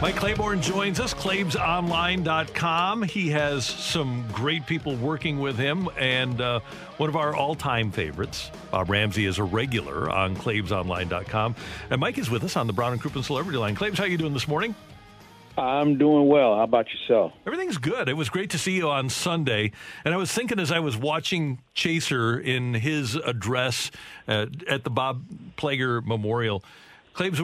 Mike Claiborne joins us, ClaibsOnline.com. He has some great people working with him, and uh, one of our all time favorites, Bob Ramsey, is a regular on ClaibsOnline.com. And Mike is with us on the Brown and Crouppen Celebrity Line. Claibs, how are you doing this morning? I'm doing well. How about yourself? Everything's good. It was great to see you on Sunday. And I was thinking as I was watching Chaser in his address uh, at the Bob Plager Memorial, Claibs,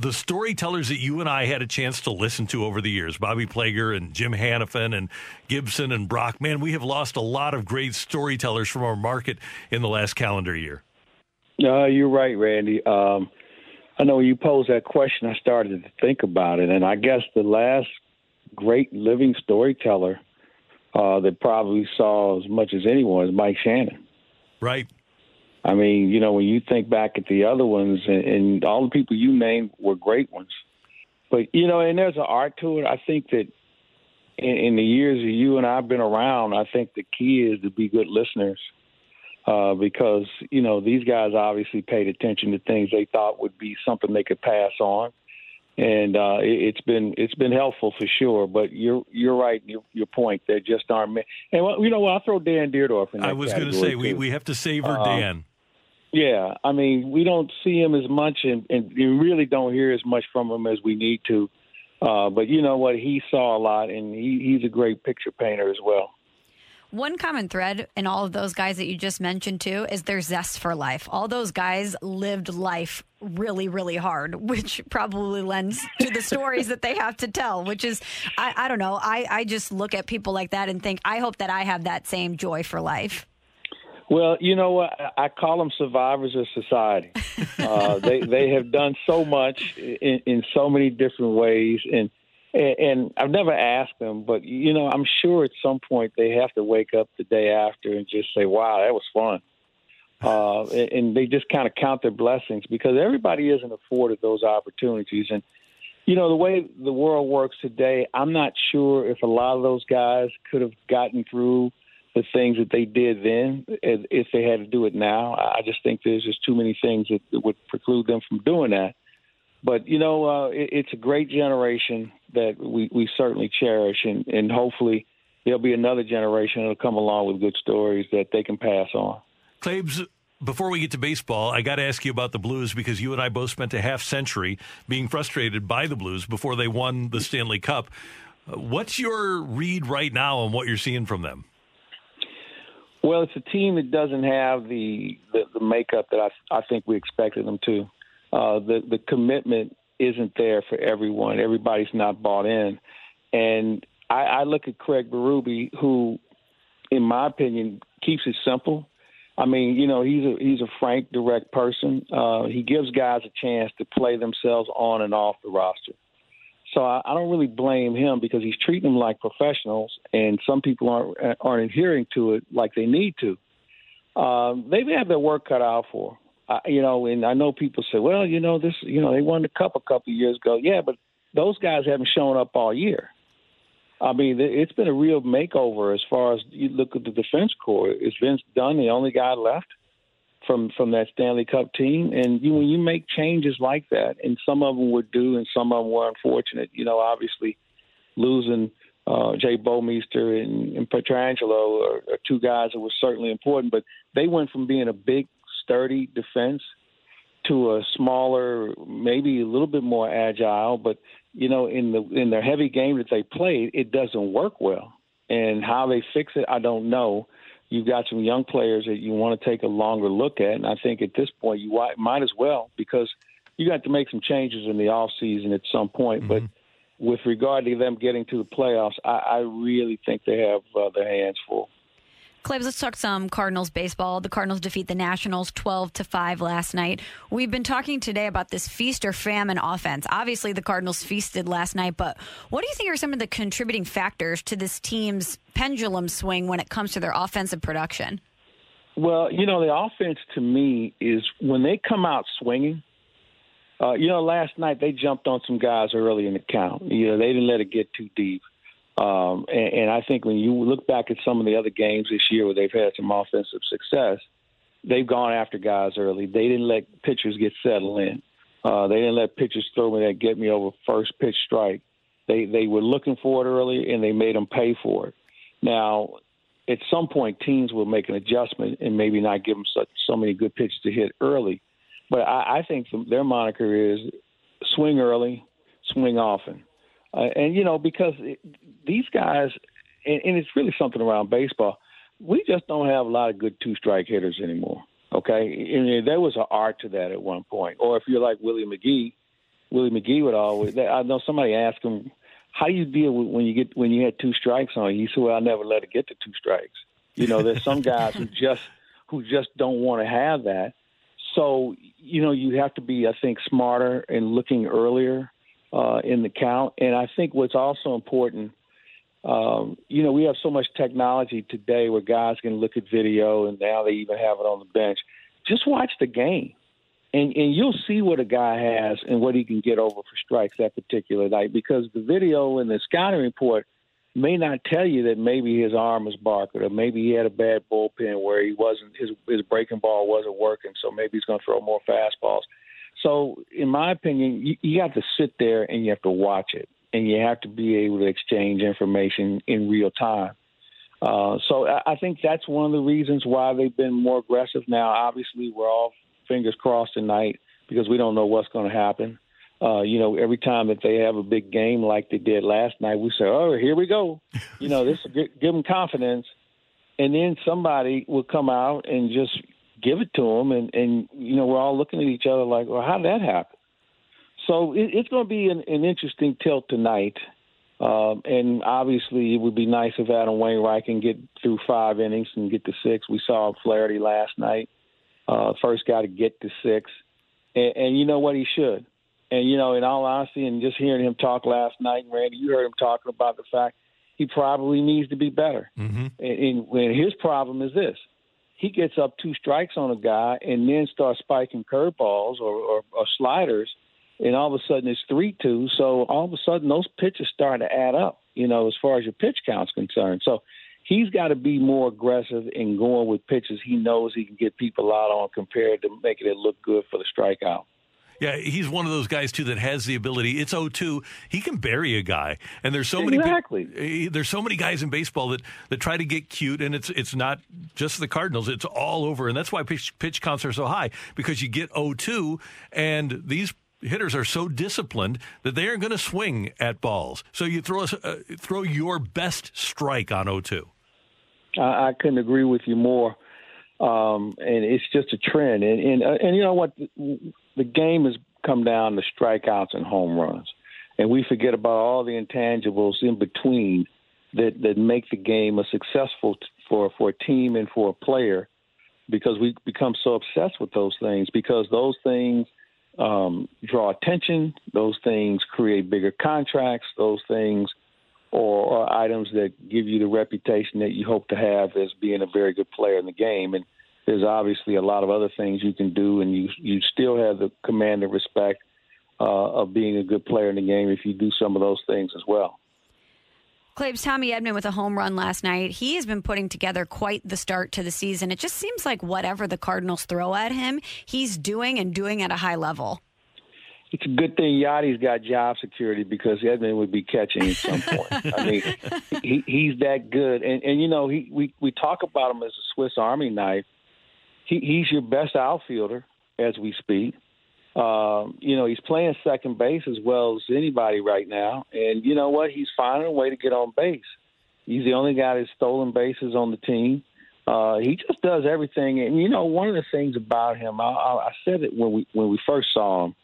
the storytellers that you and I had a chance to listen to over the years, Bobby Plager and Jim Hanifan and Gibson and Brock, man, we have lost a lot of great storytellers from our market in the last calendar year. Uh, you're right, Randy. Um, I know when you posed that question, I started to think about it, and I guess the last great living storyteller uh, that probably saw as much as anyone is Mike Shannon. Right. I mean, you know, when you think back at the other ones, and, and all the people you named were great ones. But you know, and there's an art to it. I think that in, in the years that you and I've been around, I think the key is to be good listeners, uh, because you know these guys obviously paid attention to things they thought would be something they could pass on, and uh, it, it's been it's been helpful for sure. But you're you're right. Your, your point there just aren't. And well, you know, I'll throw Dan Dierdorf in. That I was going to say we we have to savor Um, Dan. Yeah, I mean, we don't see him as much, and, and you really don't hear as much from him as we need to. Uh, but you know what? He saw a lot, and he, he's a great picture painter as well. One common thread in all of those guys that you just mentioned too is their zest for life. All those guys lived life really, really hard, which probably lends to the stories that they have to tell. Which is, I, I don't know. I, I just look at people like that and think, I hope that I have that same joy for life. Well, you know what? I call them survivors of society. Uh, they they have done so much in, in so many different ways, and and I've never asked them, but you know, I'm sure at some point they have to wake up the day after and just say, "Wow, that was fun." Uh, and, and they just kind of count their blessings because everybody isn't afforded those opportunities. And you know, the way the world works today, I'm not sure if a lot of those guys could have gotten through the things that they did then if they had to do it now. I just think there's just too many things that, would preclude them from doing that. But you know, uh, it, it's a great generation that we, we certainly cherish, and, and hopefully there'll be another generation that'll come along with good stories that they can pass on. Claibs, before we get to baseball, I got to ask you about the Blues because you and I both spent a half century being frustrated by the Blues before they won the Stanley Cup. Uh, What's your read right now on what you're seeing from them? Well, it's a team that doesn't have the the, the makeup that I I think we expected them to. Uh, the the commitment isn't there for everyone. Everybody's not bought in, and I, I look at Craig Berube, who, in my opinion, keeps it simple. I mean, you know, he's a he's a frank, direct person. Uh, he gives guys a chance to play themselves on and off the roster. So I, I don't really blame him because he's treating them like professionals, and some people aren't aren't adhering to it like they need to. Um, they have their work cut out for. Uh, you know, and I know people say, well, you know, this, you know, they won the cup a couple of years ago. Yeah, but those guys haven't shown up all year. I mean, it- it's been a real makeover as far as you look at the defense corps. Is Vince Dunn the only guy left from from that Stanley Cup team? And you, when you make changes like that, and some of them were due, and some of them were unfortunate. You know, obviously losing uh, Jay Bouwmeester and, and Pietrangelo are, are two guys that were certainly important, but they went from being a big, sturdy defense to a smaller, maybe a little bit more agile, but you know, in the in their heavy game that they played, it doesn't work well. And how they fix it, I don't know. You've got some young players that you want to take a longer look at, and I think at this point you might as well because you got to make some changes in the off season at some point. Mm-hmm. But with regard to them getting to the playoffs, I, I really think they have uh, their hands full. Claibs, let's talk some Cardinals baseball. The Cardinals defeat the Nationals 12 to 5 last night. We've been talking today about this feast or famine offense. Obviously, the Cardinals feasted last night, but what do you think are some of the contributing factors to this team's pendulum swing when it comes to their offensive production? Well, you know, the offense to me is when they come out swinging, uh, you know, last night they jumped on some guys early in the count. You know, they didn't let it get too deep. Um, and, and I think when you look back at some of the other games this year where they've had some offensive success, they've gone after guys early. They didn't let pitchers get settled in. Uh, they didn't let pitchers throw me that get me over first pitch strike. They they were looking for it early and they made them pay for it. Now, at some point, teams will make an adjustment and maybe not give them such so many good pitches to hit early. But I, I think their moniker is swing early, swing often. Uh, and you know because it, these guys, and, and it's really something around baseball. We just don't have a lot of good two strike hitters anymore. Okay, and there was an art to that at one point. Or if you're like Willie McGee, Willie McGee would always. I know somebody asked him, "How do you deal with when you get when you had two strikes on you?" He said, "Well, I never let it get to two strikes." You know, there's some guys who just who just don't want to have that. So you know, you have to be, I think, smarter and looking earlier uh, in the count. And I think what's also important, um, you know, we have so much technology today where guys can look at video, and now they even have it on the bench. Just watch the game, and and you'll see what a guy has and what he can get over for strikes that particular night. Because the video and the scouting report may not tell you that maybe his arm is barked or maybe he had a bad bullpen where he wasn't his his breaking ball wasn't working, so maybe he's going to throw more fastballs. So, in my opinion, you, you have to sit there and you have to watch it, and you have to be able to exchange information in real time. Uh, so, I, I think that's one of the reasons why they've been more aggressive. Now, obviously, we're all fingers crossed tonight because we don't know what's going to happen. Uh, you know, every time that they have a big game like they did last night, we say, "Oh, here we go." You know, this give, give them confidence, and then somebody will come out and just give it to them, and and you know we're all looking at each other like, well, how did that happen? So it, it's going to be an, an interesting tilt tonight, um, and obviously it would be nice if Adam Wainwright can get through five innings and get to six. We saw Flaherty last night, uh, first guy to get to six, and, and you know what he should. And you know, in all honesty, and just hearing him talk last night, Randy, you heard him talking about the fact he probably needs to be better. Mm-hmm. And, and his problem is this: he gets up two strikes on a guy and then starts spiking curveballs or, or, or sliders, and all of a sudden it's three two. So all of a sudden those pitches start to add up. You know, as far as your pitch count's concerned. So he's got to be more aggressive in going with pitches he knows he can get people out on compared to making it look good for the strikeout. Yeah, he's one of those guys too that has the ability. It's 0-2. He can bury a guy, and there's so exactly. many. There's so many guys in baseball that, that try to get cute, and it's it's not just the Cardinals. It's all over, and that's why pitch, pitch counts are so high because you get 0-2, and these hitters are so disciplined that they aren't going to swing at balls. So you throw uh, throw your best strike on 0-2. I, I couldn't agree with you more. Um, and it's just a trend. And and, uh, and you know what? the game has come down to strikeouts and home runs, and we forget about all the intangibles in between that that make the game a successful t- for for a team and for a player, because we become so obsessed with those things because those things um, draw attention, those things create bigger contracts, those things or, or items that give you the reputation that you hope to have as being a very good player in the game and there's obviously a lot of other things you can do, and you you still have the command and respect uh, of being a good player in the game if you do some of those things as well. Claibs Tommy Edman with a home run last night. He has been putting together quite the start to the season. It just seems like whatever the Cardinals throw at him, he's doing and doing at a high level. It's a good thing Yadi's got job security because Edman would be catching at some point. I mean, he, he's that good, and and you know he we we talk about him as a Swiss Army knife he, he's your best outfielder as we speak. Um, you know, he's playing second base as well as anybody right now. And you know what? He's finding a way to get on base. He's the only guy that's stolen bases on the team. Uh, he just does everything, and you know, one of the things about him, I, I, I said it when we when we first saw him.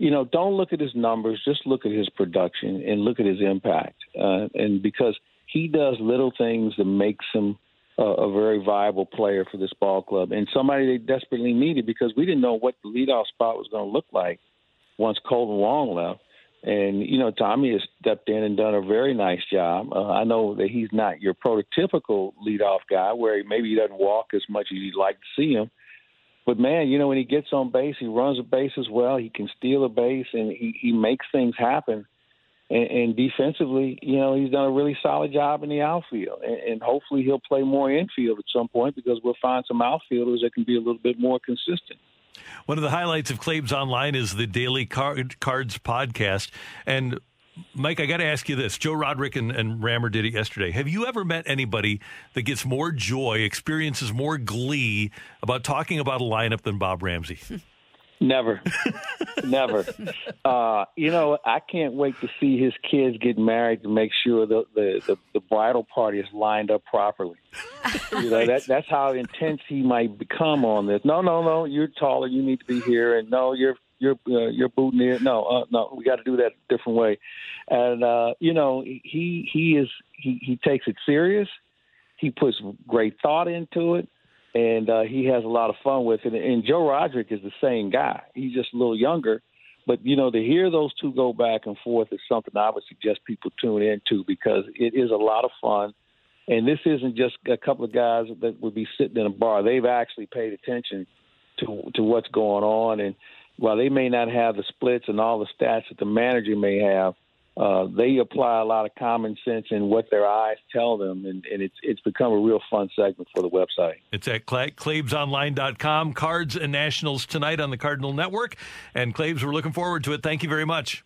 You know, don't look at his numbers, just look at his production and look at his impact. Uh, and because he does little things that makes him a, a very viable player for this ball club and somebody they desperately needed because we didn't know what the leadoff spot was going to look like once Kolten Wong left. And you know, Tommy has stepped in and done a very nice job. Uh, I know that he's not your prototypical leadoff guy, where he, maybe he doesn't walk as much as you'd like to see him. But man, you know, when he gets on base, he runs a base as well. He can steal a base, and he he makes things happen. And, and defensively, you know, he's done a really solid job in the outfield. And, and hopefully, he'll play more infield at some point because we'll find some outfielders that can be a little bit more consistent. One of the highlights of Claibs Online is the Daily Cards podcast. And Mike, I got to ask you this. Joe Roderick and, and Rammer did it yesterday. Have you ever met anybody that gets more joy, experiences more glee about talking about a lineup than Bob Ramsey? Never, never. Uh, you know, I can't wait to see his kids get married to make sure the the, the, the bridal party is lined up properly. You know, that that's how intense he might become on this. No, no, no. You're taller. You need to be here. And no, you're you're uh, you're booting it. No, uh, no. We got to do that a different way. And uh, you know, he he is he he takes it serious. He puts great thought into it and uh, he has a lot of fun with it. And Joe Roderick is the same guy. He's just a little younger, but you know to hear those two go back and forth is something I would suggest people tune into because it is a lot of fun. And this isn't just a couple of guys that would be sitting in a bar. They've actually paid attention to to what's going on, and while they may not have the splits and all the stats that the manager may have, uh, they apply a lot of common sense in what their eyes tell them, and, and it's it's become a real fun segment for the website. It's at ClaibsOnline.com. Cards and Nationals tonight on the Cardinal Network. And Claibs, we're looking forward to it. Thank you very much.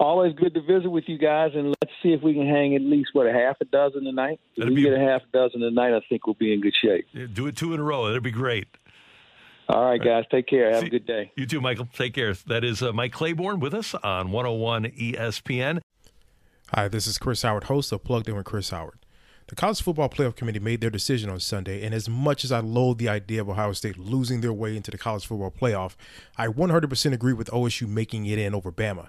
Always good to visit with you guys, and let's see if we can hang at least what a half a dozen tonight. If That'd we be- get a half a dozen tonight, I think we'll be in good shape. Do it two in a row. That'd be great. All right, guys, take care. Have See- a good day. You too, Michael. Take care. That is uh, Mike Claiborne with us on 101 ESPN. Hi, this is Chris Howard, host of Plugged In with Chris Howard. The College Football Playoff Committee made their decision on Sunday, and as much as I loathe the idea of Ohio State losing their way into the College Football Playoff, I 100% agree with OSU making it in over Bama.